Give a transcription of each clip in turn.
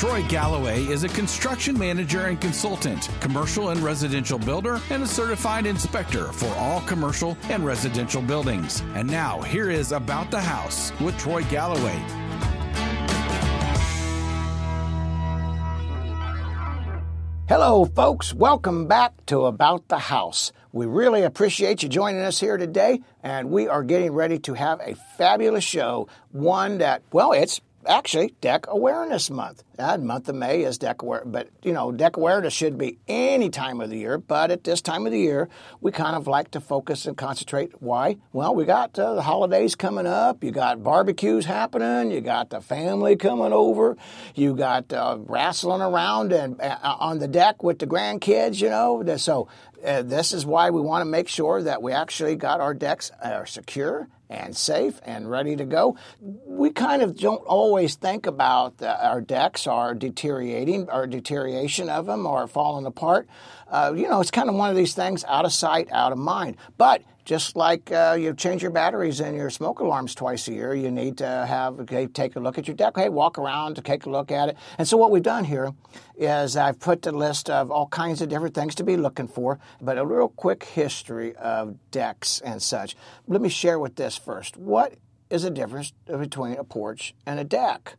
Troy Galloway is a construction manager and consultant, commercial and residential builder, and a certified inspector for all commercial and residential buildings. And now, here is About the House with Troy Galloway. Hello, folks. Welcome back to About the House. We really appreciate you joining us here today, and we are getting ready to have a fabulous show. One that, well, it's actually Deck Awareness Month. That month of May is Deck Awareness, but you know, Deck Awareness should be any time of the year. But at this time of the year, we kind of like to focus and concentrate. Why? Well, we got uh, the holidays coming up. You got barbecues happening. You got the family coming over. You got uh, wrestling around and uh, on the deck with the grandkids. You know, so uh, this is why we want to make sure that we actually got our decks are secure and safe and ready to go. We kind of don't always think about uh, our decks are deteriorating or deterioration of them or falling apart. Uh, you know, it's kind of one of these things out of sight, out of mind. But just like uh, you change your batteries in your smoke alarms twice a year, you need to have okay, take a look at your deck. Hey, walk around to take a look at it. And so what we've done here is I've put the list of all kinds of different things to be looking for, but a real quick history of decks and such. Let me share with this first. What is the difference between a porch and a deck?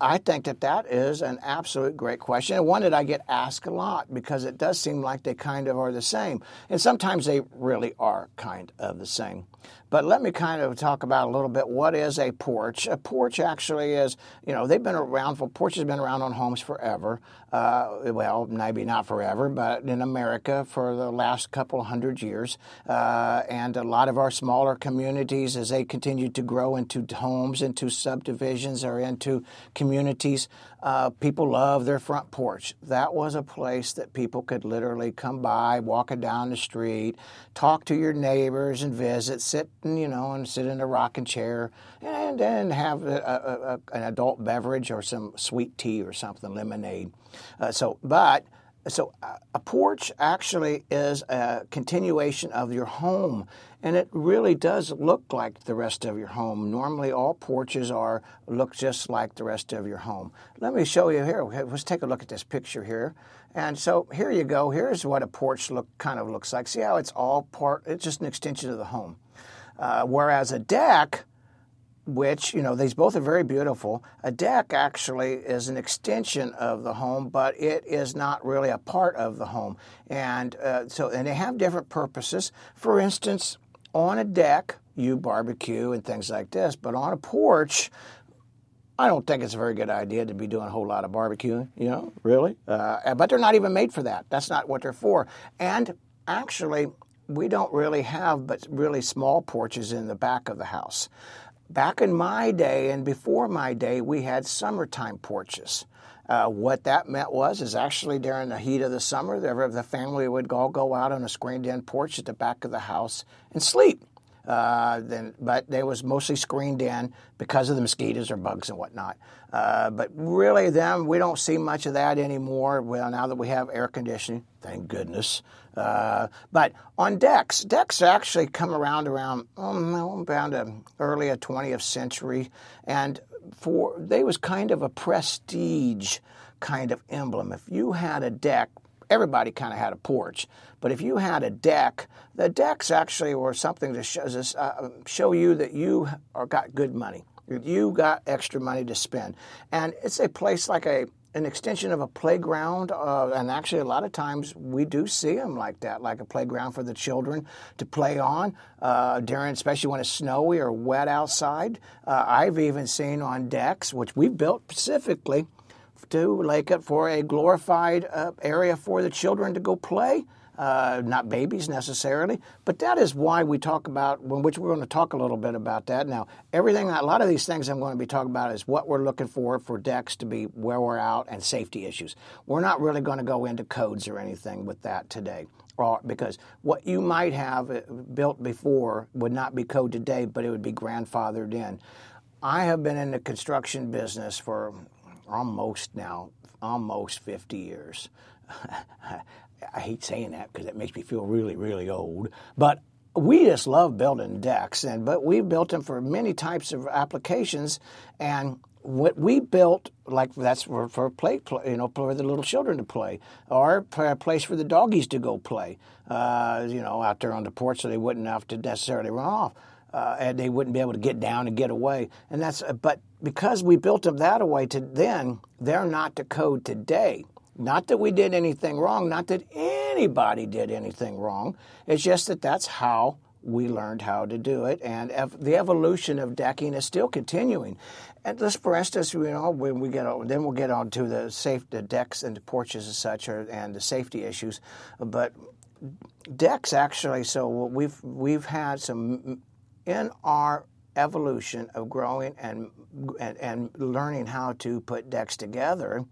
I think that that is an absolute great question, and one that I get asked a lot because it does seem like they kind of are the same. And sometimes they really are kind of the same. But let me kind of talk about a little bit what is a porch. A porch actually is, you know, they've been around for porches have been around on homes forever. Uh, well, maybe not forever, but in America for the last couple hundred years. Uh, and a lot of our smaller communities, as they continue to grow into homes, into subdivisions, or into communities, uh, people love their front porch. That was a place that people could literally come by, walking down the street, talk to your neighbors and visit, sit, and, you know, and sit in a rocking chair, and then have a, a, a, an adult beverage or some sweet tea or something, lemonade. Uh, so, but so a porch actually is a continuation of your home, and it really does look like the rest of your home. Normally, all porches are look just like the rest of your home. Let me show you here. Let's take a look at this picture here. And so here you go. Here's what a porch look kind of looks like. See how it's all part? It's just an extension of the home. Uh, whereas a deck which, you know, these both are very beautiful. A deck actually is an extension of the home, but it is not really a part of the home. And uh, so, and they have different purposes. For instance, on a deck, you barbecue and things like this, but on a porch, I don't think it's a very good idea to be doing a whole lot of barbecuing, you know, really. Uh, but they're not even made for that. That's not what they're for. And actually, we don't really have but really small porches in the back of the house. Back in my day and before my day, we had summertime porches. Uh, what that meant was, is actually during the heat of the summer, the, the family would all go out on a screened-in porch at the back of the house and sleep. Uh, then, but they was mostly screened in because of the mosquitoes or bugs and whatnot. Uh, but really, them we don't see much of that anymore. Well, now that we have air conditioning, thank goodness. Uh, but on decks, decks actually come around around um, around the early 20th century, and for they was kind of a prestige kind of emblem. If you had a deck, everybody kind of had a porch, but if you had a deck, the decks actually were something to show, uh, show you that you are, got good money. You got extra money to spend, and it's a place like a an extension of a playground, uh, and actually a lot of times we do see them like that, like a playground for the children to play on uh, during, especially when it's snowy or wet outside. Uh, I've even seen on decks, which we built specifically to like Up for a glorified uh, area for the children to go play uh, not babies necessarily, but that is why we talk about, which we're going to talk a little bit about that. Now, everything, a lot of these things I'm going to be talking about is what we're looking for for decks to be where we're out and safety issues. We're not really going to go into codes or anything with that today. Or, because what you might have uh, built before would not be code today, but it would be grandfathered in. I have been in the construction business for almost now, almost 50 years. I hate saying that because it makes me feel really, really old. But we just love building decks, and but we've built them for many types of applications, and what we built, like that's for, for play, play, you know, for the little children to play, or a place for the doggies to go play, uh, you know, out there on the porch, so they wouldn't have to necessarily run off. Uh, and they wouldn't be able to get down and get away. And that's, but because we built them that away to then, they're not the code today. Not that we did anything wrong, not that anybody did anything wrong. It's just that that's how we learned how to do it, and ev- the evolution of decking is still continuing. And this, for instance, you know, when we get on, then we'll get on to the safe the decks and the porches and such, or, and the safety issues. But decks actually, so we've we've had some in our evolution of growing and and, and learning how to put decks together.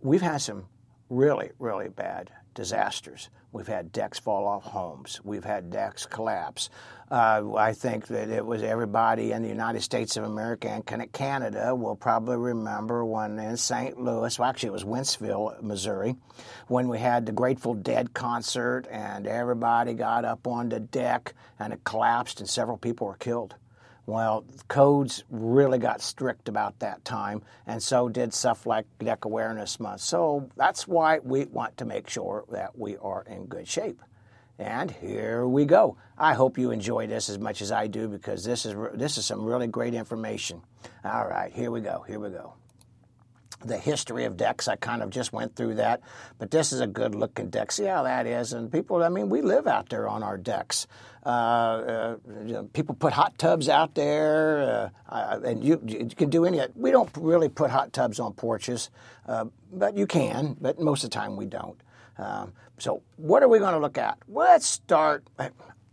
We've had some really really bad disasters. We've had decks fall off homes. We've had decks collapse. Uh, I think that it was everybody in the United States of America and Canada will probably remember when in St. Louis, well, actually it was Wentzville, Missouri, when we had the Grateful Dead concert and everybody got up on the deck and it collapsed and several people were killed. Well, codes really got strict about that time, and so did stuff like Deck Awareness Month. So that's why we want to make sure that we are in good shape. And here we go. I hope you enjoy this as much as I do because this is this is some really great information. All right, here we go. Here we go the history of decks. I kind of just went through that, but this is a good looking deck. See how that is? And people, I mean, we live out there on our decks. Uh, uh, people put hot tubs out there, uh, and you, you, can do any. We don't really put hot tubs on porches, uh, but you can. But most of the time, we don't. Um, so, what are we going to look at? Let's start.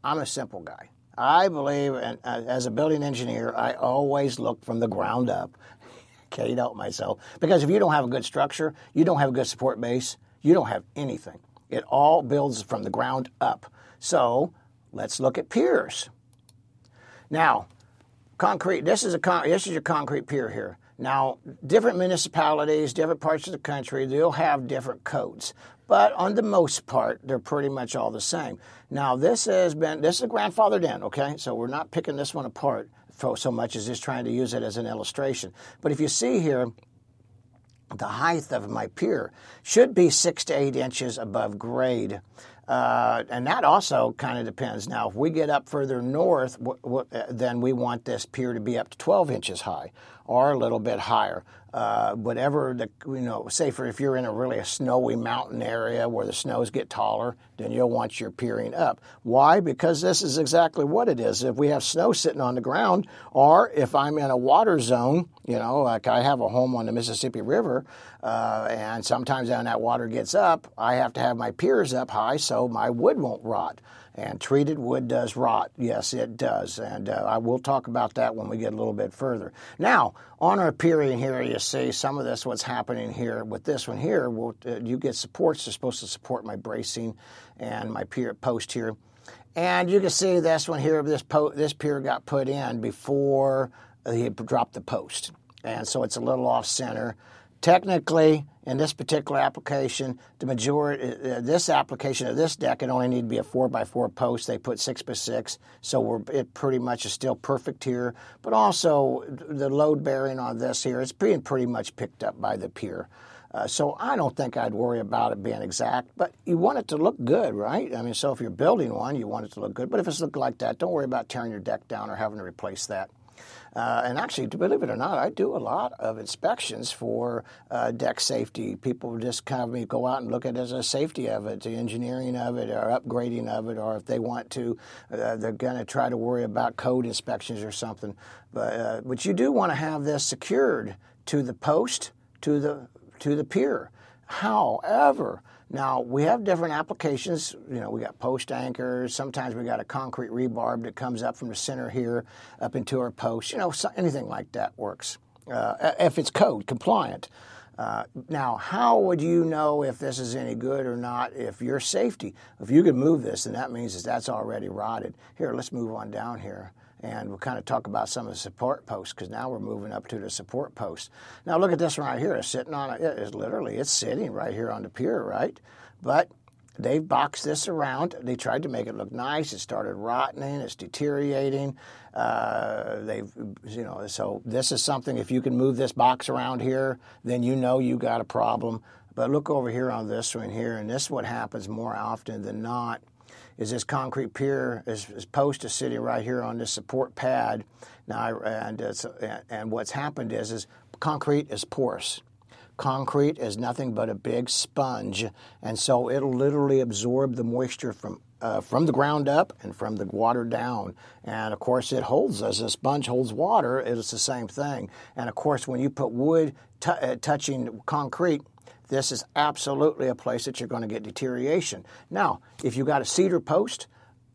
I'm a simple guy. I believe, and uh, as a building engineer, I always look from the ground up can't help myself. Because if you don't have a good structure, you don't have a good support base, you don't have anything. It all builds from the ground up. So let's look at piers. Now, concrete. This is a con- this is your concrete pier here. Now, different municipalities, different parts of the country, they'll have different codes, but on the most part, they're pretty much all the same. Now, this has been this is grandfathered in, okay? So we're not picking this one apart so much as just trying to use it as an illustration. But if you see here, the height of my pier should be six to eight inches above grade. Uh, and that also kind of depends. Now, if we get up further north, w- w- then we want this pier to be up to 12 inches high or a little bit higher uh, whatever the you know, say for if you're in a really a snowy mountain area where the snows get taller, then you'll want your peering up. Why? Because this is exactly what it is. If we have snow sitting on the ground, or if I'm in a water zone, you know, like I have a home on the Mississippi River, uh, and sometimes when that water gets up, I have to have my piers up high so my wood won't rot. And treated wood does rot. Yes, it does. And uh, I will talk about that when we get a little bit further. Now, on our peering here, you see some of this, what's happening here with this one here. Well, uh, you get supports. They're supposed to support my bracing and my pier post here. And you can see this one here, this, po- this pier got put in before he dropped the post. And so it's a little off center. Technically, in this particular application, the majority, uh, this application of this deck, it only need to be a four by four post. They put six by six, so we're, it pretty much is still perfect here. But also the load bearing on this here is being pretty much picked up by the pier. Uh, so I don't think I'd worry about it being exact, but you want it to look good, right? I mean, so if you're building one, you want it to look good. But if it's look like that, don't worry about tearing your deck down or having to replace that. Uh, and actually, believe it or not, I do a lot of inspections for uh, deck safety. People just kind of go out and look at it as a safety of it, the engineering of it, or upgrading of it, or if they want to, uh, they're going to try to worry about code inspections or something. But, uh, but you do want to have this secured to the post, to the to the pier. However, now we have different applications. You know, we got post anchors. Sometimes we got a concrete rebar that comes up from the center here up into our post. You know, so anything like that works uh, if it's code compliant. Uh, now, how would you know if this is any good or not? If your safety, if you could move this, then that means that that's already rotted. Here, let's move on down here and we'll kind of talk about some of the support posts because now we're moving up to the support post. Now look at this one right here. It's sitting on it. It's literally it's sitting right here on the pier, right? But they've boxed this around. They tried to make it look nice. It started rotting. It's deteriorating. Uh, they've, you know, so this is something. If you can move this box around here, then you know you got a problem. But look over here on this one here, and this is what happens more often than not. Is this concrete pier, is, is post is sitting right here on this support pad. Now, and and what's happened is is concrete is porous. Concrete is nothing but a big sponge, and so it'll literally absorb the moisture from uh, from the ground up and from the water down. And of course, it holds as a sponge holds water. It's the same thing. And of course, when you put wood t- uh, touching concrete, this is absolutely a place that you're going to get deterioration. Now, if you've got a cedar post,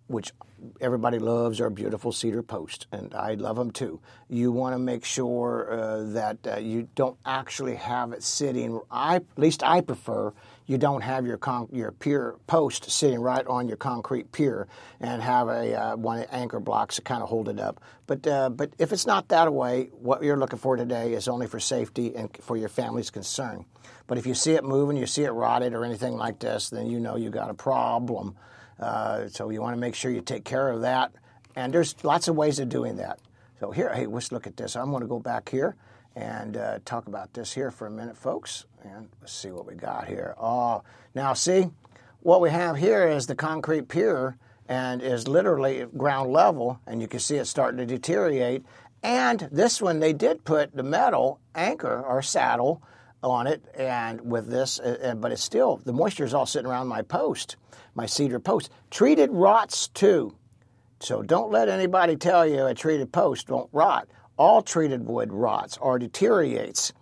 which everybody loves our beautiful cedar post, and I love them too. You want to make sure uh, that uh, you don't actually have it sitting. I, at least I prefer you don't have your con- your pier post sitting right on your concrete pier and have a uh, one anchor blocks to kind of hold it up. But uh, but if it's not that way, what you're looking for today is only for safety and for your family's concern. But if you see it moving, you see it rotted or anything like this, then you know you got a problem. Uh, so you want to make sure you take care of that. And there's lots of ways of doing that. So here, hey, let's look at this. I'm going to go back here and uh, talk about this here for a minute, folks. And let's see what we got here. Oh, now see, what we have here is the concrete pier and is literally ground level, and you can see it starting to deteriorate. And this one, they did put the metal anchor or saddle on it, and with this, uh, uh, but it's still the moisture is all sitting around my post, my cedar post. Treated rots too, so don't let anybody tell you a treated post won't rot. All treated wood rots or deteriorates.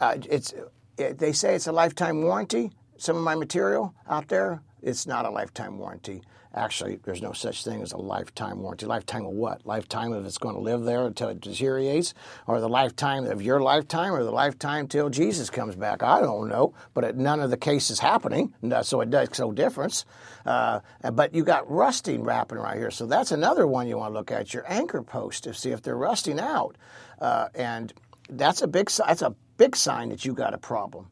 Uh, it's it, they say it's a lifetime warranty. Some of my material out there, it's not a lifetime warranty. Actually, there's no such thing as a lifetime warranty. Lifetime of what? Lifetime of it's going to live there until it deteriorates, or the lifetime of your lifetime, or the lifetime till Jesus comes back. I don't know, but it, none of the cases happening, so it makes no difference. Uh, but you got rusting wrapping right here, so that's another one you want to look at. Your anchor post to see if they're rusting out, uh, and that's a big that's a big sign that you got a problem.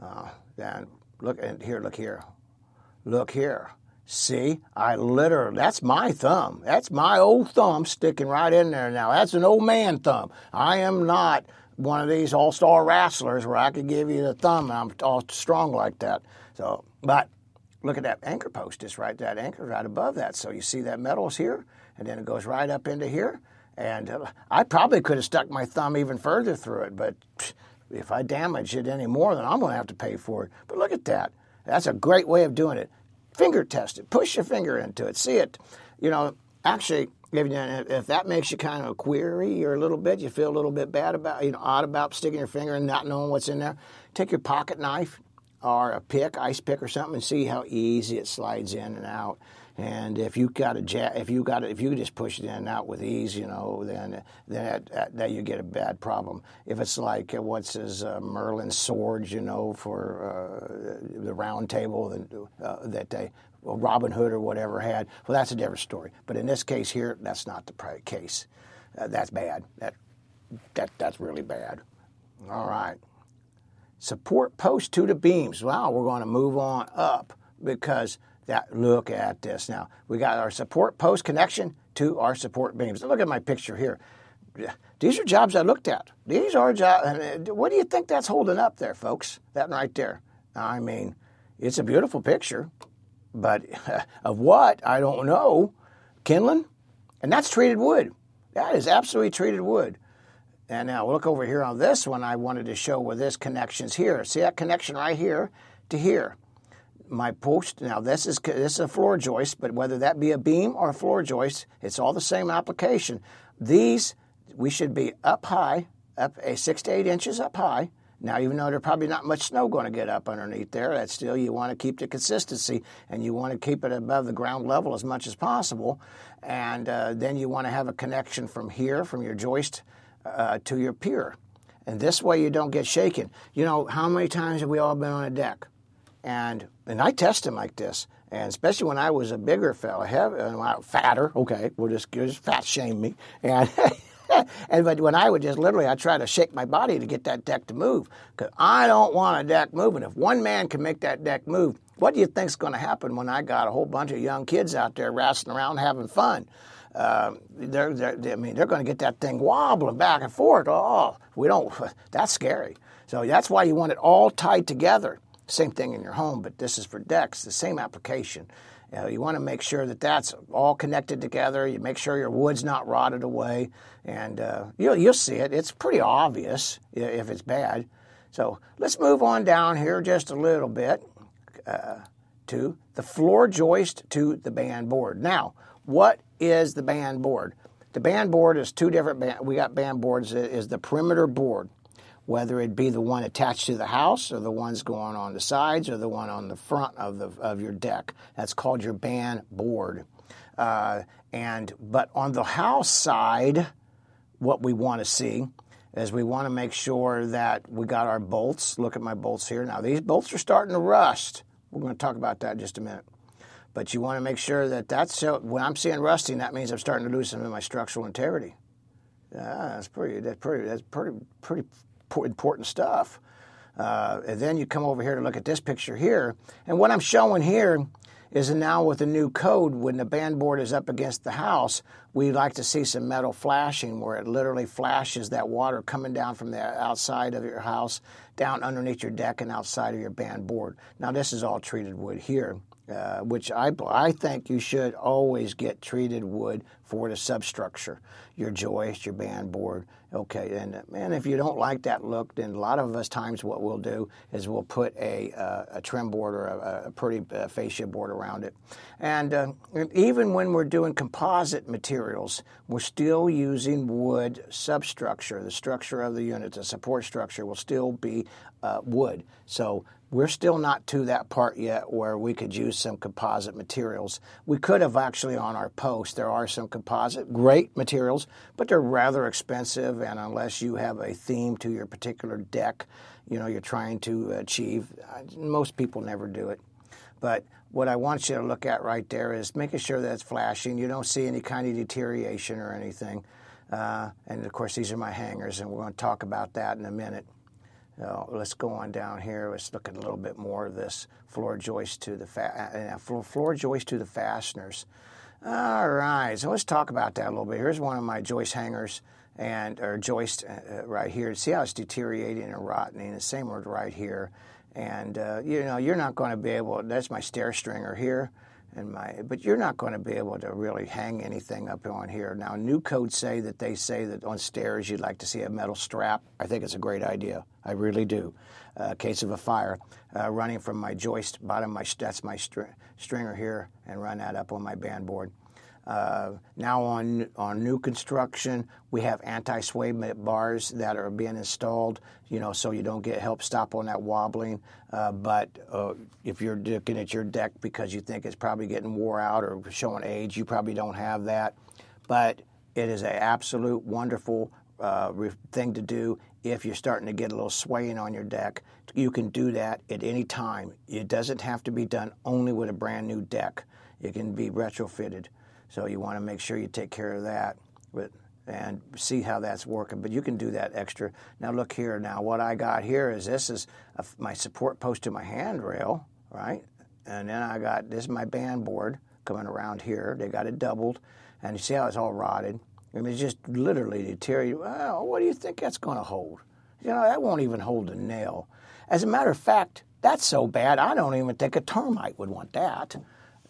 Uh, and look and here, look here, look here. See, I literally, that's my thumb. That's my old thumb sticking right in there now. That's an old man thumb. I am not one of these all star wrestlers where I could give you the thumb and I'm all strong like that. So, but look at that anchor post. It's right, that anchor right above that. So you see that metal's here and then it goes right up into here. And uh, I probably could have stuck my thumb even further through it, but if I damage it any more, then I'm going to have to pay for it. But look at that. That's a great way of doing it finger test it. Push your finger into it. See it. You know, actually, if, if that makes you kind of query or a little bit, you feel a little bit bad about, you know, odd about sticking your finger and not knowing what's in there, take your pocket knife or a pick, ice pick or something, and see how easy it slides in and out. And if you got a ja- if you got a, if you just push it in and out with ease, you know, then then that, that, you get a bad problem. If it's like uh, what's his uh, Merlin swords, you know, for uh, the Round Table that, uh, that they Robin Hood or whatever had, well, that's a different story. But in this case here, that's not the case. Uh, that's bad. That that that's really bad. All right. Support post to the beams. Wow, we're going to move on up because that look at this now. We got our support post connection to our support beams. Look at my picture here. These are jobs I looked at. These are jobs. Uh, what do you think that's holding up there, folks? That right there. I mean, it's a beautiful picture, but of what I don't know. Kindling, and that's treated wood. That is absolutely treated wood. And now look over here on this one. I wanted to show where this connection's here. See that connection right here to here my post. Now this is this is a floor joist, but whether that be a beam or a floor joist, it's all the same application. These we should be up high, up a six to eight inches up high. Now, even though there's probably not much snow going to get up underneath there, that's still you want to keep the consistency and you want to keep it above the ground level as much as possible. And uh, then you want to have a connection from here, from your joist uh, to your pier. And this way you don't get shaken. You know, how many times have we all been on a deck? And and I test him like this, and especially when I was a bigger fella, have, uh, fatter. Okay, we'll just, just fat shame me. And and but when I would just literally, I try to shake my body to get that deck to move because I don't want a deck moving. If one man can make that deck move, what do you think's going to happen when I got a whole bunch of young kids out there wrestling around having fun? Uh, they're, they're, I mean, they're going to get that thing wobbling back and forth. Oh, we don't. That's scary. So that's why you want it all tied together. Same thing in your home, but this is for decks. The same application. You, know, you want to make sure that that's all connected together. You make sure your wood's not rotted away, and uh, you'll, you'll see it. It's pretty obvious if it's bad. So let's move on down here just a little bit uh, to the floor joist to the band board. Now, what is the band board? The band board is two different. Band, we got band boards. is the perimeter board whether it be the one attached to the house or the ones going on the sides or the one on the front of the of your deck. That's called your band board. Uh, and but on the house side, what we want to see is we want to make sure that we got our bolts. Look at my bolts here. Now these bolts are starting to rust. We're going to talk about that in just a minute. But you want to make sure that that's so, when I'm seeing rusting, that means I'm starting to lose some of my structural integrity. Yeah, that's pretty. That's pretty. That's pretty. Pretty important stuff. Uh, and then you come over here to look at this picture here. And what I'm showing here is now with the new code, when the band board is up against the house, we like to see some metal flashing where it literally flashes that water coming down from the outside of your house down underneath your deck and outside of your band board. Now, this is all treated wood here. Uh, which I, I think you should always get treated wood for the substructure, your joist, your band board. Okay, and and if you don't like that look, then a lot of us times what we'll do is we'll put a, uh, a trim board or a, a pretty uh, fascia board around it. And, uh, and even when we're doing composite materials, we're still using wood substructure. The structure of the unit, the support structure, will still be uh, wood. So we're still not to that part yet where we could use some composite materials. We could have actually on our post, there are some composite, great materials, but they're rather expensive. And unless you have a theme to your particular deck, you know, you're trying to achieve, most people never do it. But what I want you to look at right there is making sure that it's flashing. You don't see any kind of deterioration or anything. Uh, and of course, these are my hangers, and we're going to talk about that in a minute. Uh, let's go on down here. Let's look at a little bit more of this floor joist to the fa- uh, floor joist to the fasteners. All right, so let's talk about that a little bit. Here's one of my joist hangers and or joist uh, uh right here. See how it's deteriorating and rotting. The same word right here. And uh, you know you're not going to be able. That's my stair stringer here my but you're not going to be able to really hang anything up on here. Now new codes say that they say that on stairs you'd like to see a metal strap. I think it's a great idea. I really do. Uh, case of a fire uh, running from my joist bottom my that's my str- stringer here and run that up on my band board uh, now on on new construction, we have anti-sway bars that are being installed, you know, so you don't get help stop on that wobbling. Uh, but uh, if you're looking at your deck because you think it's probably getting wore out or showing age, you probably don't have that. But it is an absolute wonderful uh, thing to do if you're starting to get a little swaying on your deck. You can do that at any time. It doesn't have to be done only with a brand new deck. It can be retrofitted. So you want to make sure you take care of that but, and see how that's working. But you can do that extra. Now look here. Now what I got here is this is a, my support post to my handrail, right? And then I got this is my band board coming around here. They got it doubled, and you see how it's all rotted. I mean, it's just literally deteriorated. Well, what do you think that's going to hold? You know, that won't even hold a nail. As a matter of fact, that's so bad, I don't even think a termite would want that.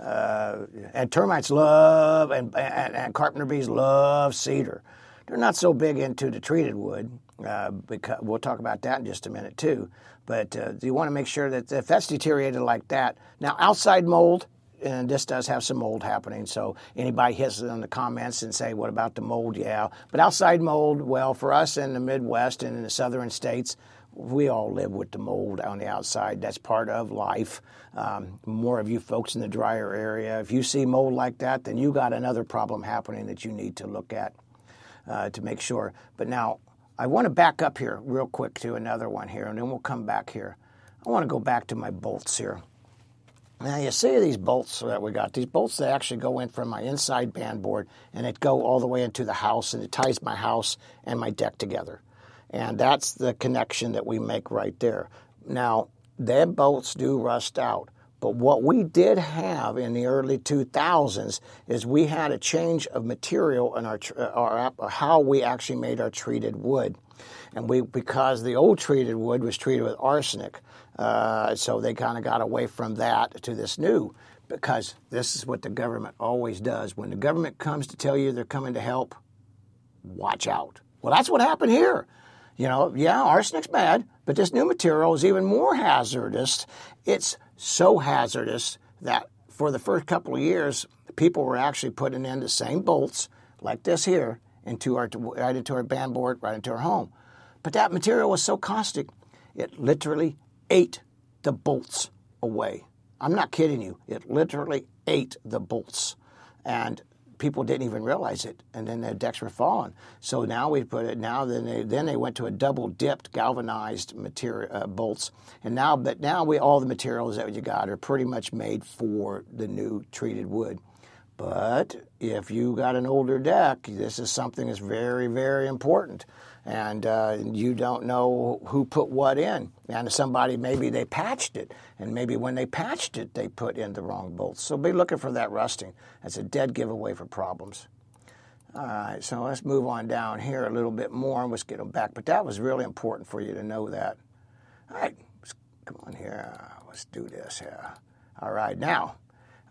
Uh, and termites love, and, and, and, carpenter bees love cedar. They're not so big into the treated wood. Uh, because we'll talk about that in just a minute too. But uh, you want to make sure that if that's deteriorated like that, now outside mold, and this does have some mold happening. So anybody hits it in the comments and say, "What about the mold?" Yeah, but outside mold, well, for us in the Midwest and in the southern states, we all live with the mold on the outside. That's part of life. Um, more of you folks in the drier area, if you see mold like that, then you got another problem happening that you need to look at uh, to make sure. But now, I want to back up here real quick to another one here, and then we'll come back here. I want to go back to my bolts here. Now you see these bolts that we got. These bolts that actually go in from my inside band board and it go all the way into the house and it ties my house and my deck together. And that's the connection that we make right there. Now, them bolts do rust out. But what we did have in the early 2000s is we had a change of material in our, our how we actually made our treated wood, and we because the old treated wood was treated with arsenic, uh, so they kind of got away from that to this new. Because this is what the government always does. When the government comes to tell you they're coming to help, watch out. Well, that's what happened here. You know, yeah, arsenic's bad, but this new material is even more hazardous. It's so hazardous that for the first couple of years, people were actually putting in the same bolts like this here into our right into our band board, right into our home. But that material was so caustic, it literally ate the bolts away. I'm not kidding you. It literally ate the bolts. And people didn't even realize it, and then the decks were falling. So now we put it. Now then they then they went to a double dipped galvanized material uh, bolts, and now but now we all the materials that you got are pretty much made for the new treated wood. But if you got an older deck, this is something that's very very important and uh, you don't know who put what in. And somebody maybe they patched it, and maybe when they patched it, they put in the wrong bolts. So be looking for that rusting. That's a dead giveaway for problems. All right, so let's move on down here a little bit more and let's get them back. But that was really important for you to know that. All right, come on here. Let's do this here. All right, now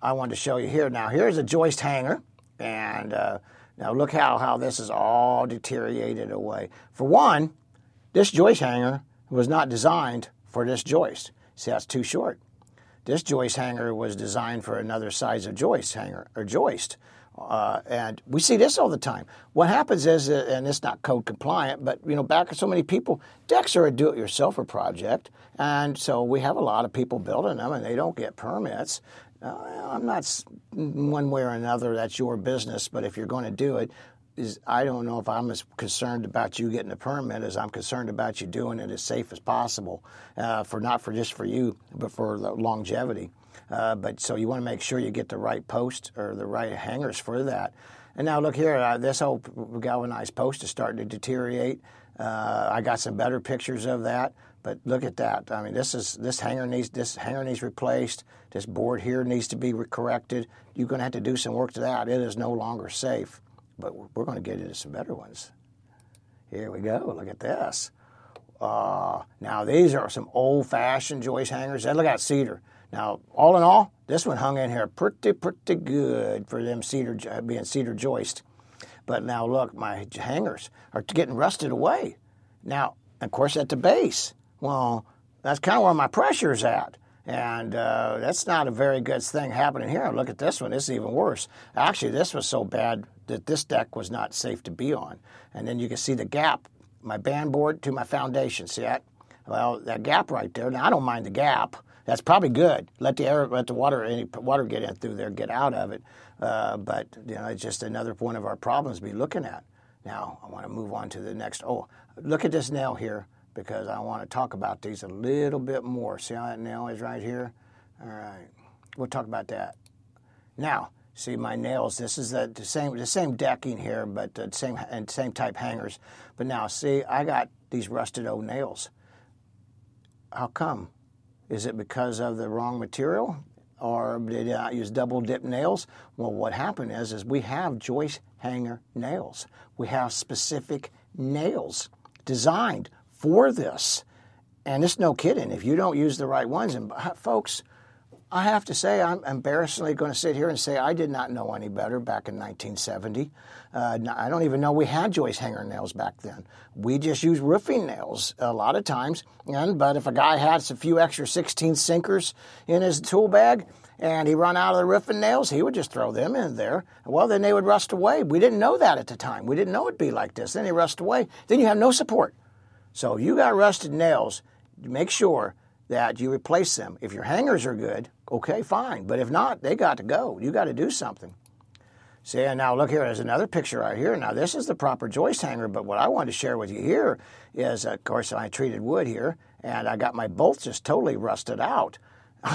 I want to show you here. Now here's a joist hanger, and uh, now look how, how this is all deteriorated away. For one, this joist hanger was not designed for this joist. See, that's too short. This joist hanger was designed for another size of joist hanger or joist. Uh, and we see this all the time. What happens is, uh, and it's not code compliant, but you know, back so many people, decks are a do-it-yourselfer project, and so we have a lot of people building them, and they don't get permits. Uh, I'm not one way or another. That's your business. But if you're going to do it, is I don't know if I'm as concerned about you getting a permit as I'm concerned about you doing it as safe as possible, uh, for not for just for you, but for the longevity. Uh, but so you want to make sure you get the right post or the right hangers for that. And now look here, uh, this old galvanized post is starting to deteriorate. Uh, I got some better pictures of that. But look at that. I mean, this is this hanger needs this hanger needs replaced. This board here needs to be corrected. You're going to have to do some work to that. It is no longer safe. But we're going to get into some better ones. Here we go. Look at this. Uh, now these are some old-fashioned joist hangers. And look at cedar. Now, all in all, this one hung in here pretty, pretty good for them cedar being cedar joist. But now look, my hangers are getting rusted away. Now, of course, at the base, well, that's kind of where my pressure's at. And uh, that's not a very good thing happening here. Look at this one. This is even worse. Actually, this was so bad that this deck was not safe to be on. And then you can see the gap, my band board to my foundation. See that? Well, that gap right there. Now, I don't mind the gap. That's probably good. Let the air, let the water, any water get in through there, get out of it. Uh, but you know, it's just another one of our problems to be looking at. Now, I want to move on to the next. Oh, look at this nail here because I want to talk about these a little bit more. See how that nail is right here? All right, we'll talk about that. Now, see my nails. This is the, the same the same decking here, but the same and same type hangers. But now, see, I got these rusted old nails. How come? Is it because of the wrong material? Or did I use double dip nails? Well, what happened is, is we have joist hanger nails. We have specific nails designed for this. And it's no kidding. If you don't use the right ones, and folks, I have to say, I'm embarrassingly going to sit here and say I did not know any better back in 1970. Uh, I don't even know we had joist hanger nails back then. We just used roofing nails a lot of times. And but if a guy had a few extra 16 sinkers in his tool bag and he run out of the roofing nails, he would just throw them in there. Well, then they would rust away. We didn't know that at the time. We didn't know it'd be like this. Then they rust away. Then you have no support. So you got rusted nails, make sure that you replace them. If your hangers are good, okay, fine. But if not, they got to go. You got to do something. See, and now look here, there's another picture right here. Now, this is the proper joist hanger, but what I wanted to share with you here is, of course, I treated wood here, and I got my bolts just totally rusted out.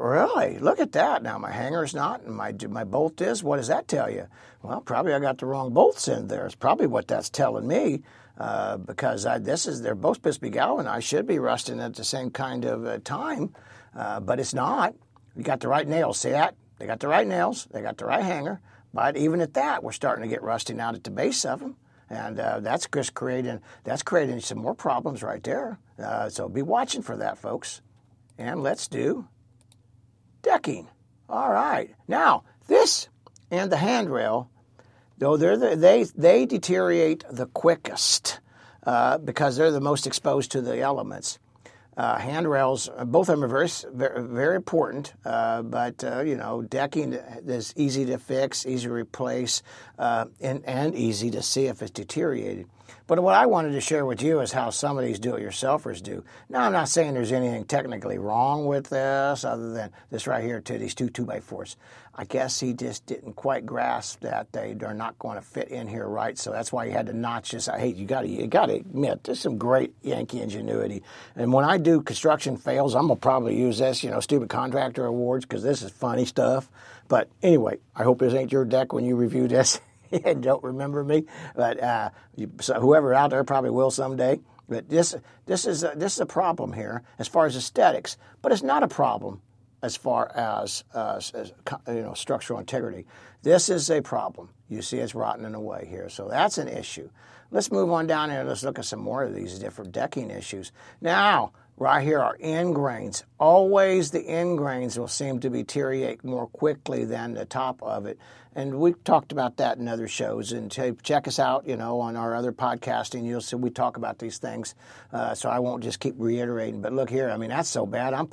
Really? Look at that. Now my hanger's not, and my my bolt is. What does that tell you? Well, probably I got the wrong bolts in there. It's probably what that's telling me, uh, because I, this is they're both to be galvanized. Should be rusting at the same kind of uh, time, uh, but it's not. You got the right nails. See that? They got the right nails. They got the right hanger. But even at that, we're starting to get rusting out at the base of them and uh, that's just creating that's creating some more problems right there. Uh, so be watching for that, folks. And let's do decking. All right. Now this and the handrail, they're the, they they deteriorate the quickest uh, because they're the most exposed to the elements uh, handrails. Uh, both of them are very, very, very important, uh, but uh, you know, decking is easy to fix, easy to replace, uh, and, and easy to see if it's deteriorated. But what I wanted to share with you is how some of these do-it-yourselfers do. Now, I'm not saying there's anything technically wrong with this, other than this right here, to these two two-by-fours. I guess he just didn't quite grasp that they are not going to fit in here right, so that's why he had to notch this. Hate you got to you got to admit there's some great Yankee ingenuity. And when I do construction fails, I'm gonna probably use this, you know, stupid contractor awards because this is funny stuff. But anyway, I hope this ain't your deck when you review this. and don't remember me, but uh, you, so whoever out there probably will someday. But this this is a, this is a problem here as far as aesthetics, but it's not a problem as far as, uh, as you know structural integrity. This is a problem. You see, it's rotting away here, so that's an issue. Let's move on down here. Let's look at some more of these different decking issues. Now, right here are end grains. Always the end grains will seem to deteriorate more quickly than the top of it. And we've talked about that in other shows. And check us out, you know, on our other podcasting. You'll see we talk about these things. Uh, so I won't just keep reiterating. But look here, I mean, that's so bad. I'm,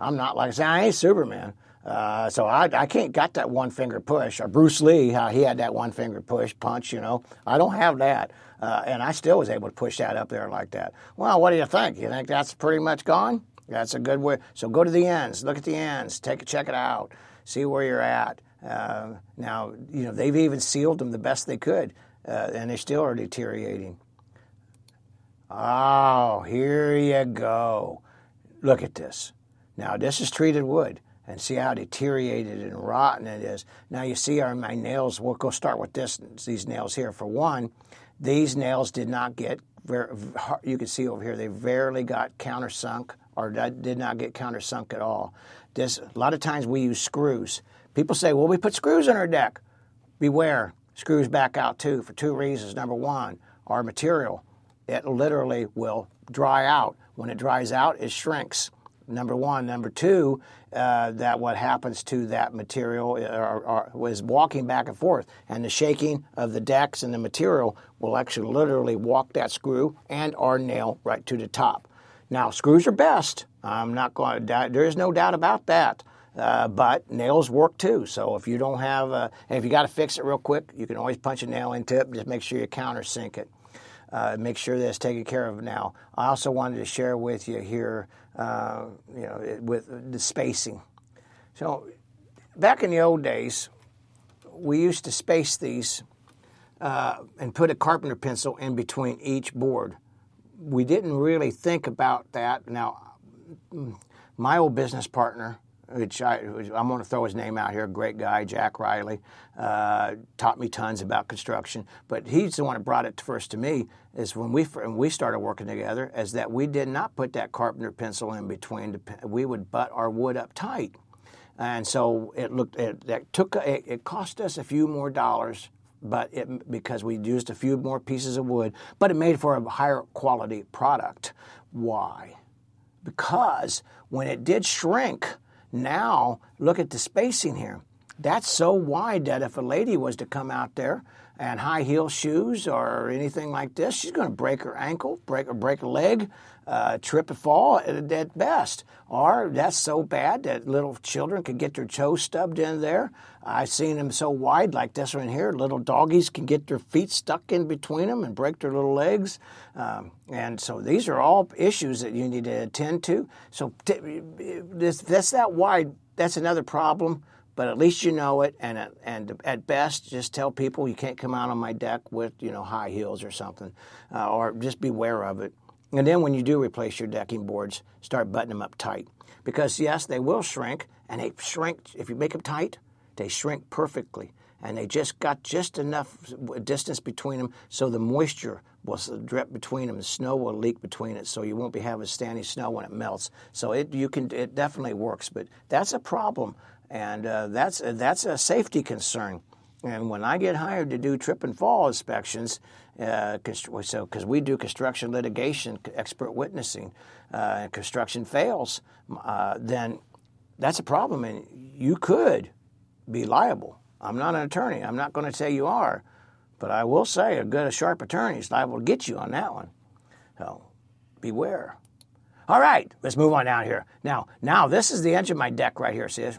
I'm not like say, I ain't Superman. Uh, so I, I can't got that one finger push. Or Bruce Lee, how he had that one finger push punch. You know, I don't have that, uh, and I still was able to push that up there like that. Well, what do you think? You think that's pretty much gone? That's a good way. So go to the ends, look at the ends, take check it out, see where you're at. Uh, now, you know they've even sealed them the best they could, uh, and they still are deteriorating. Oh, here you go. Look at this. Now this is treated wood and see how deteriorated and rotten it is. Now you see our my nails. We'll go start with this. These nails here. For one, these nails did not get. Very, you can see over here they rarely got countersunk or did not get countersunk at all. This a lot of times we use screws. People say, "Well, we put screws in our deck." Beware, screws back out too for two reasons. Number one, our material it literally will dry out. When it dries out, it shrinks number one. Number two, uh, that what happens to that material was walking back and forth, and the shaking of the decks and the material will actually literally walk that screw and our nail right to the top. Now, screws are best. I'm not going. To, there is no doubt about that. Uh, but nails work too. So if you don't have, uh, if you got to fix it real quick, you can always punch a nail into it. Just make sure you countersink it. Uh, make sure that's taken care of now. I also wanted to share with you here uh, you know, with the spacing. So back in the old days, we used to space these uh, and put a carpenter pencil in between each board. We didn't really think about that. Now, my old business partner, which I, I'm going to throw his name out here, great guy, Jack Riley, uh, taught me tons about construction. But he's the one that brought it first to me is when we when we started working together, is that we did not put that carpenter pencil in between. We would butt our wood up tight, and so it looked it, it took it, it cost us a few more dollars but it, because we used a few more pieces of wood, but it made for a higher quality product. Why? Because when it did shrink, now look at the spacing here. That's so wide that if a lady was to come out there and high heel shoes or anything like this, she's going to break her ankle, break break a leg, uh, trip and fall at, best. Or that's so bad that little children could get their toes stubbed in there. I've seen them so wide like this one here. Little doggies can get their feet stuck in between them and break their little legs. Um, and so these are all issues that you need to attend to. So t- this, that's that wide. That's another problem but at least you know it. And at, and at best, just tell people you can't come out on my deck with you know high heels or something, uh, or just beware of it. And then when you do replace your decking boards, start buttoning them up tight. Because yes, they will shrink, and they shrink, if you make them tight, they shrink perfectly. And they just got just enough distance between them so the moisture will drip between them. The snow will leak between it, so you won't be having standing snow when it melts. So it you can it definitely works, but that's a problem, and uh, that's that's a safety concern. And when I get hired to do trip and fall inspections, uh, so because we do construction litigation, expert witnessing, uh, and construction fails, uh, then that's a problem, and you could be liable. I'm not an attorney. I'm not going to say you are, but I will say a good, a sharp attorney is liable to get you on that one. So beware. All right, let's move on down here. Now, now this is the edge of my deck right here. See this?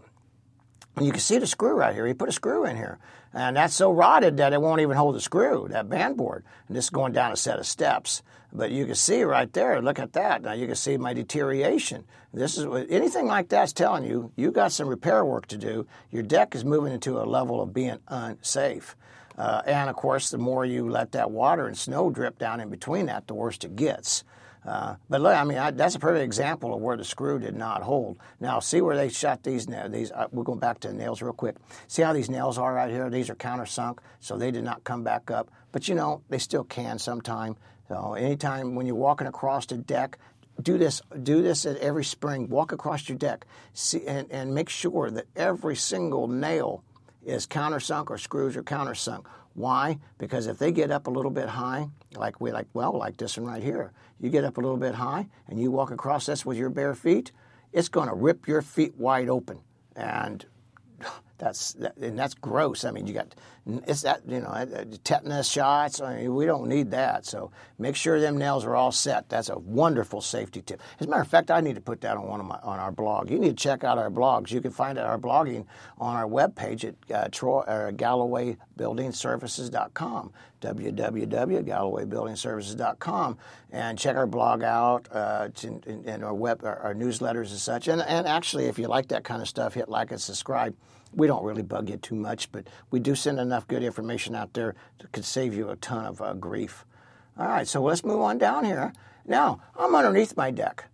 And you can see the screw right here. He put a screw in here. And that's so rotted that it won't even hold the screw, that band board. And this is going down a set of steps. But you can see right there, look at that. Now you can see my deterioration. This is anything like that's telling you you got some repair work to do. Your deck is moving into a level of being unsafe. Uh, and of course, the more you let that water and snow drip down in between that, the worse it gets. Uh, but look, I mean, I, that's a perfect example of where the screw did not hold. Now, see where they shot these nails. These, uh, we're going back to the nails real quick. See how these nails are right here? These are countersunk, so they did not come back up. But you know, they still can sometime. So anytime when you're walking across the deck, do this. Do this at every spring. Walk across your deck, see, and, and make sure that every single nail is countersunk or screws are countersunk. Why? Because if they get up a little bit high, like we like, well, like this one right here, you get up a little bit high and you walk across this with your bare feet, it's going to rip your feet wide open. And that's and that's gross. I mean, you got it's that you know tetanus shots. I mean, we don't need that. So make sure them nails are all set. That's a wonderful safety tip. As a matter of fact, I need to put that on one of my on our blog. You need to check out our blogs. You can find our blogging on our webpage at uh, Troy, uh, GallowayBuildingServices.com www.gallowaybuildingservices.com and check our blog out uh, and our web our, our newsletters and such. And and actually, if you like that kind of stuff, hit like and subscribe we don't really bug you too much, but we do send enough good information out there that could save you a ton of uh, grief. All right, so let's move on down here. Now, I'm underneath my deck.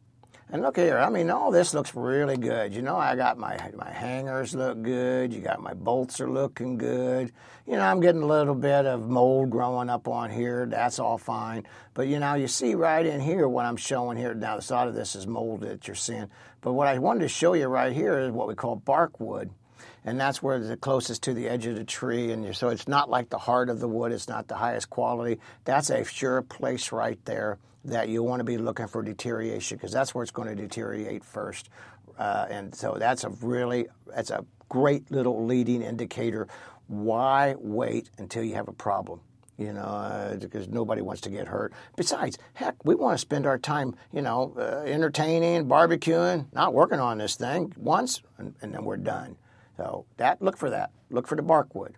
And look here, I mean, all this looks really good. You know, I got my my hangers look good. You got my bolts are looking good. You know, I'm getting a little bit of mold growing up on here. That's all fine. But you know, you see right in here what I'm showing here. Now, the side of this is mold that you're seeing. But what I wanted to show you right here is what we call bark wood and that's where the closest to the edge of the tree. And so it's not like the heart of the wood; it's not the highest quality. That's a sure place right there that you want to be looking for deterioration because that's where it's going to deteriorate first. Uh, and so that's a really that's a great little leading indicator. Why wait until you have a problem? you know, uh, because nobody wants to get hurt. Besides, heck, we want to spend our time, you know, uh, entertaining, barbecuing, not working on this thing once, and, and, then we're done. So that look for that. Look for the barkwood.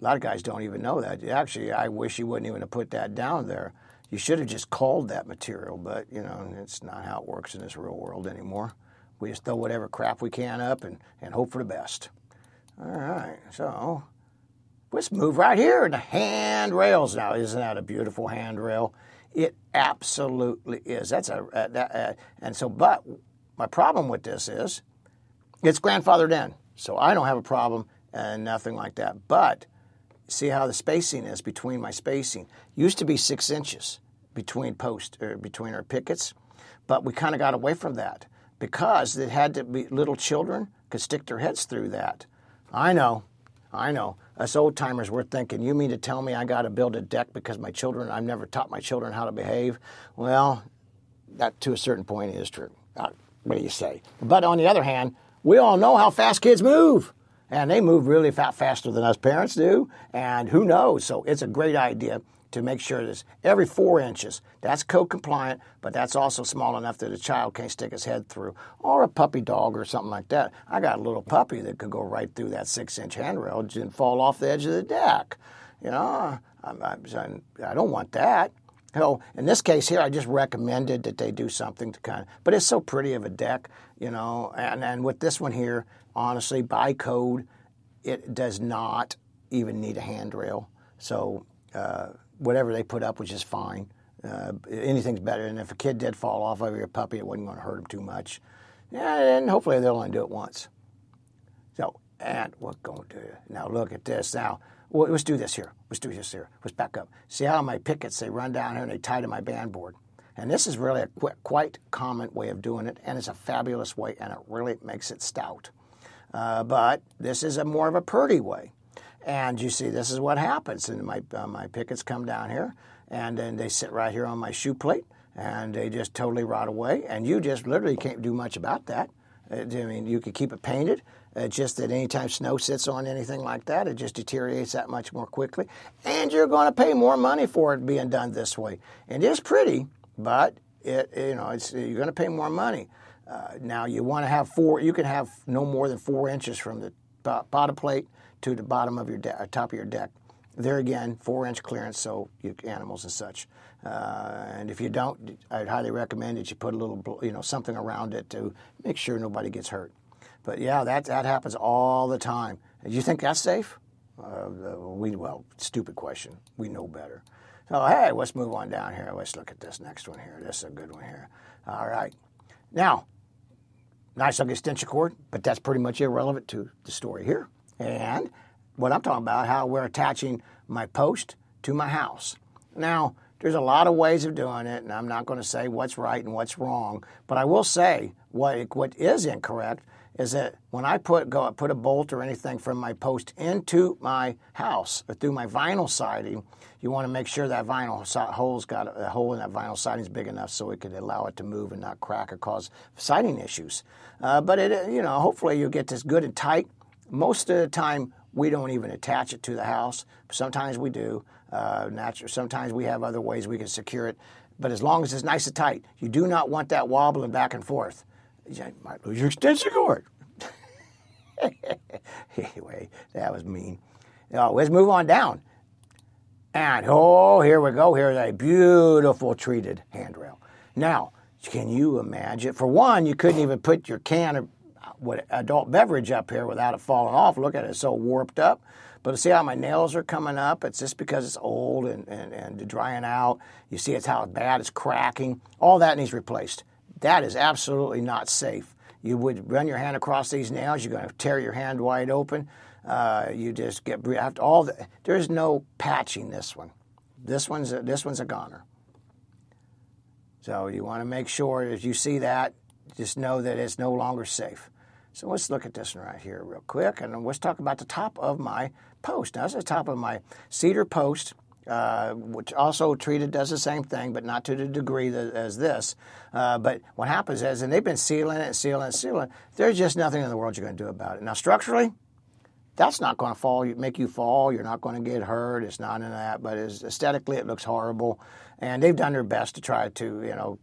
A lot of guys don't even know that. Actually, I wish you wouldn't even have put that down there. You should have just called that material, but you know, it's not how it works in this real world anymore. We just throw whatever crap we can up and, and hope for the best. All right, so let's move right here to handrails now. Isn't that a beautiful handrail? It absolutely is. That's a, a uh, and so, but my problem with this is it's grandfathered in, so I don't have a problem and nothing like that. But see how the spacing is between my spacing. Used to be six inches between post or between our pickets, but we kind of got away from that because it had to be little children could stick their heads through that. I know, I know. Us old timers were thinking, you mean to tell me I got to build a deck because my children, I've never taught my children how to behave? Well, that to a certain point is true. Uh, what do you say? But on the other hand, we all know how fast kids move. And they move really fast, faster than us parents do. And who knows? So it's a great idea to make sure that every four inches. That's code compliant, but that's also small enough that a child can't stick his head through, or a puppy dog or something like that. I got a little puppy that could go right through that six inch handrail and fall off the edge of the deck. You know, I, I, I don't want that. So in this case here, I just recommended that they do something to kind of, but it's so pretty of a deck, you know, and, and with this one here, honestly, by code, it does not even need a handrail. So uh, whatever they put up, which is fine. Uh, anything's better. And if a kid did fall off over your puppy, it wasn't going to hurt him too much. And hopefully they'll only do it once. So, and we're going to do now look at this. Now, well, let's do this here. Let's do this here. Let's back up. See how my pickets they run down here and they tie to my band board. And this is really a qu- quite common way of doing it, and it's a fabulous way, and it really makes it stout. Uh, but this is a more of a purdy way. And you see, this is what happens. And my, uh, my pickets come down here, and then they sit right here on my shoe plate, and they just totally rot away. And you just literally can't do much about that. I mean, you could keep it painted. It's just that anytime snow sits on anything like that, it just deteriorates that much more quickly. And you're going to pay more money for it being done this way. And it's pretty, but it, you know, it's, you're going to pay more money. Uh, now you want to have four. You can have no more than four inches from the bottom plate to the bottom of your de- uh, top of your deck. There again, four inch clearance, so you, animals and such. Uh, and if you don't, I'd highly recommend that you put a little, you know, something around it to make sure nobody gets hurt. But yeah, that that happens all the time. Do you think that's safe? Uh, we well, stupid question. We know better. So hey, let's move on down here. Let's look at this next one here. This is a good one here. All right. Now, nice looking extension cord, but that's pretty much irrelevant to the story here. And what I'm talking about, how we're attaching my post to my house. Now, there's a lot of ways of doing it, and I'm not going to say what's right and what's wrong, but I will say what what is incorrect is that when I put go put a bolt or anything from my post into my house or through my vinyl siding, you want to make sure that vinyl hole's got a hole in that vinyl siding is big enough so it could allow it to move and not crack or cause siding issues. Uh, but it, you know, hopefully you get this good and tight. Most of the time, we don't even attach it to the house. Sometimes we do. Uh, natural. Sometimes we have other ways we can secure it. But as long as it's nice and tight, you do not want that wobbling back and forth. You might lose your extension cord. anyway, that was mean. Now, let's move on down. And oh, here we go. Here's a beautiful treated handrail. Now, can you imagine? For one, you couldn't even put your can of uh, what adult beverage up here without it falling off. Look at it, it's so warped up. But see how my nails are coming up? It's just because it's old and, and, and drying out. You see it's how bad it's cracking. All that needs replaced. That is absolutely not safe. You would run your hand across these nails, you're going to tear your hand wide open. Uh, you just get after all the, there's no patching this one. This one's a, this one's a goner. So you want to make sure as you see that, just know that it's no longer safe. So let's look at this one right here real quick, and let's talk about the top of my post. Now, this is the top of my cedar post, uh, which also treated does the same thing, but not to the degree that, as this. Uh, but what happens is, and they've been sealing it, sealing it, sealing. it, There's just nothing in the world you're going to do about it. Now, structurally, that's not going to fall, make you fall. You're not going to get hurt. It's not in that, but aesthetically, it looks horrible. And they've done their best to try to, you know,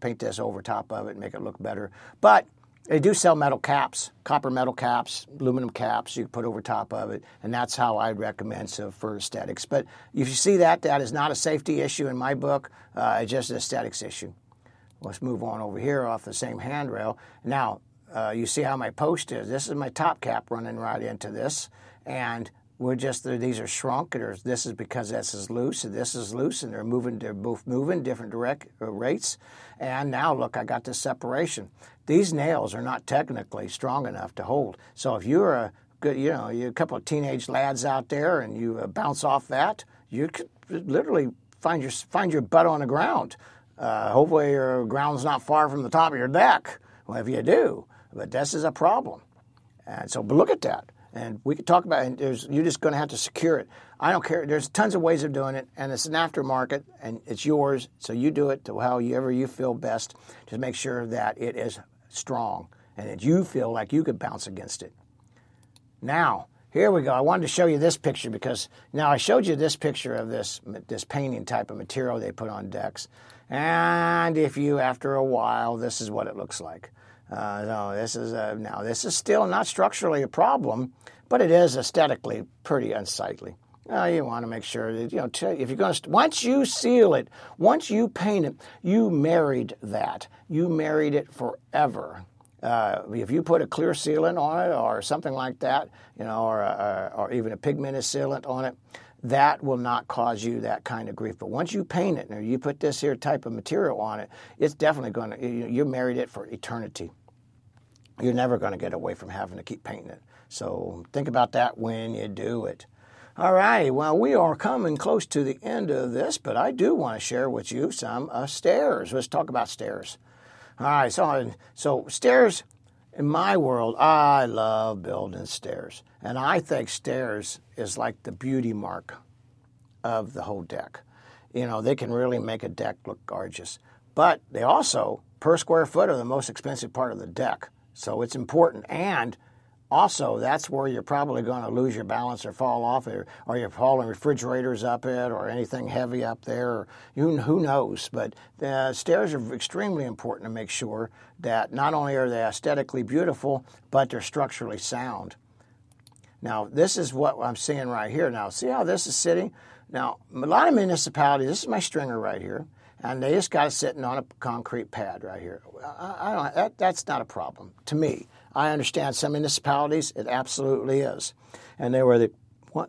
paint this over top of it and make it look better. But they do sell metal caps, copper metal caps, aluminum caps you put over top of it, and that's how I'd recommend so for aesthetics. But if you see that, that is not a safety issue in my book. Uh, it's just an aesthetics issue. Let's move on over here off the same handrail. Now, uh, you see how my post is. This is my top cap running right into this, and we're just these are shrunk. Or this is because this is loose and this is loose, and they're moving. They're both moving different direct uh, rates. And now look, I got this separation. These nails are not technically strong enough to hold. So if you're a good, you know, you're a couple of teenage lads out there, and you uh, bounce off that, you could literally find your find your butt on the ground. Uh, hopefully, your ground's not far from the top of your deck. Well, if you do, but this is a problem. And so, but look at that. And we could talk about it. You're just going to have to secure it. I don't care. There's tons of ways of doing it, and it's an aftermarket, and it's yours. So you do it to however you feel best. Just make sure that it is strong and that you feel like you could bounce against it. Now, here we go. I wanted to show you this picture because now I showed you this picture of this this painting type of material they put on decks, and if you after a while, this is what it looks like. Uh, no, this is a, now this is still not structurally a problem, but it is aesthetically pretty unsightly. Uh, you want to make sure that you know if you're going to once you seal it, once you paint it, you married that. You married it forever. Uh, if you put a clear sealant on it or something like that, you know, or, or, or even a pigmented sealant on it, that will not cause you that kind of grief. But once you paint it or you put this here type of material on it, it's definitely going to, you, you married it for eternity. You're never going to get away from having to keep painting it. So think about that when you do it. All right, well, we are coming close to the end of this, but I do want to share with you some uh, stairs. Let's talk about stairs. All right, so, so stairs in my world, I love building stairs. And I think stairs is like the beauty mark of the whole deck. You know, they can really make a deck look gorgeous. But they also, per square foot, are the most expensive part of the deck. So it's important. And also, that's where you're probably going to lose your balance or fall off, or, or you're hauling refrigerators up it, or anything heavy up there. Or you, who knows? But the stairs are extremely important to make sure that not only are they aesthetically beautiful, but they're structurally sound. Now, this is what I'm seeing right here. Now, see how this is sitting? Now, a lot of municipalities, this is my stringer right here, and they just got it sitting on a concrete pad right here. I, I don't, that, that's not a problem to me. I understand some municipalities, it absolutely is. And they were the,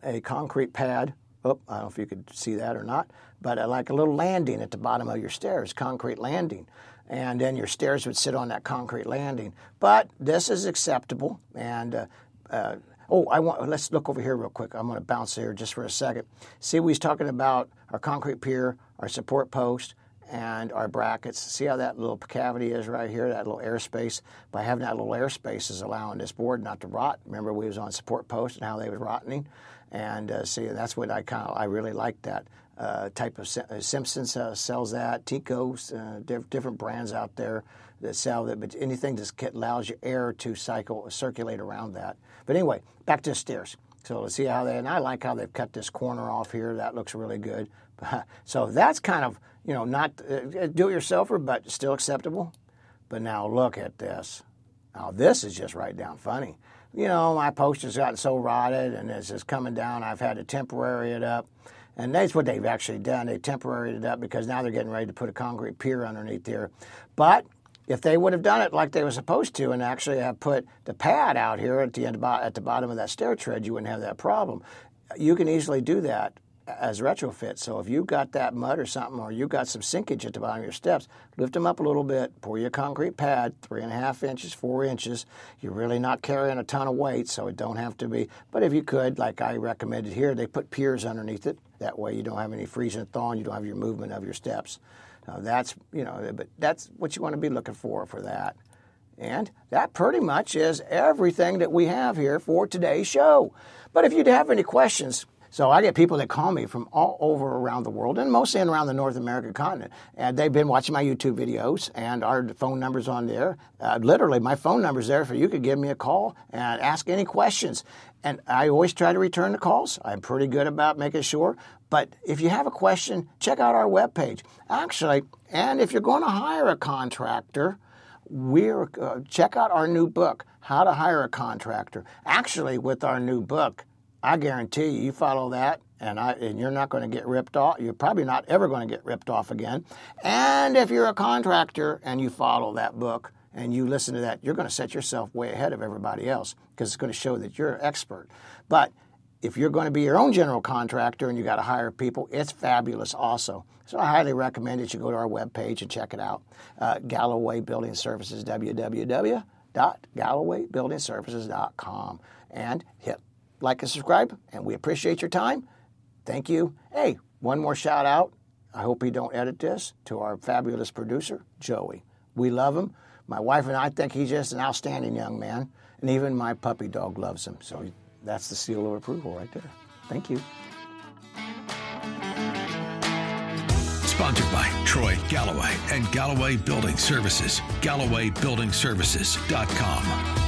a concrete pad. Oh, I don't know if you could see that or not, but uh, like a little landing at the bottom of your stairs, concrete landing. And then your stairs would sit on that concrete landing. But this is acceptable. And uh, uh, oh, I want. Let's look over here real quick. I'm going to bounce here just for a second. See, we was talking about our concrete pier, our support post, and our brackets. See how that little cavity is right here, that little airspace? By having that little airspace is allowing this board not to rot. Remember we was on support post and how they was rotting? And uh, see, that's what I kind of, I really like that uh, type of, Simpsons uh, sells that, Tico's, uh, diff- different brands out there that sell that, but anything that allows your air to cycle, circulate around that. But anyway, back to the stairs. So let's see how they, and I like how they've cut this corner off here. That looks really good. so that's kind of you know, not uh, do it yourselfer, but still acceptable. But now look at this. Now this is just right down funny. You know, my post has gotten so rotted and it's just coming down. I've had to temporary it up. And that's what they've actually done. They temporaried it up because now they're getting ready to put a concrete pier underneath there. But if they would have done it like they were supposed to and actually have put the pad out here at the end at the bottom of that stair tread, you wouldn't have that problem. You can easily do that as retrofit. So if you've got that mud or something, or you've got some sinkage at the bottom of your steps, lift them up a little bit, pour your concrete pad, three and a half inches, four inches. You're really not carrying a ton of weight, so it don't have to be. But if you could, like I recommended here, they put piers underneath it. That way you don't have any freezing and thawing. You don't have your movement of your steps. Now that's you know, but that's what you want to be looking for for that. And that pretty much is everything that we have here for today's show. But if you have any questions, so I get people that call me from all over around the world and mostly around the North American continent. And they've been watching my YouTube videos and our phone number's on there. Uh, literally, my phone number's there for you could give me a call and ask any questions. And I always try to return the calls. I'm pretty good about making sure. But if you have a question, check out our webpage. Actually, and if you're going to hire a contractor, we're uh, check out our new book, How to Hire a Contractor. Actually, with our new book, I guarantee you, you follow that, and I and you're not going to get ripped off. You're probably not ever going to get ripped off again. And if you're a contractor and you follow that book and you listen to that, you're going to set yourself way ahead of everybody else because it's going to show that you're an expert. But if you're going to be your own general contractor and you got to hire people, it's fabulous also. So I highly recommend that you go to our webpage and check it out. Uh, Galloway Building Services, www.gallowaybuildingservices.com, and hit like and subscribe, and we appreciate your time. Thank you. Hey, one more shout out. I hope you don't edit this to our fabulous producer, Joey. We love him. My wife and I think he's just an outstanding young man, and even my puppy dog loves him. So that's the seal of approval right there. Thank you. Sponsored by Troy Galloway and Galloway Building Services. GallowayBuildingServices.com.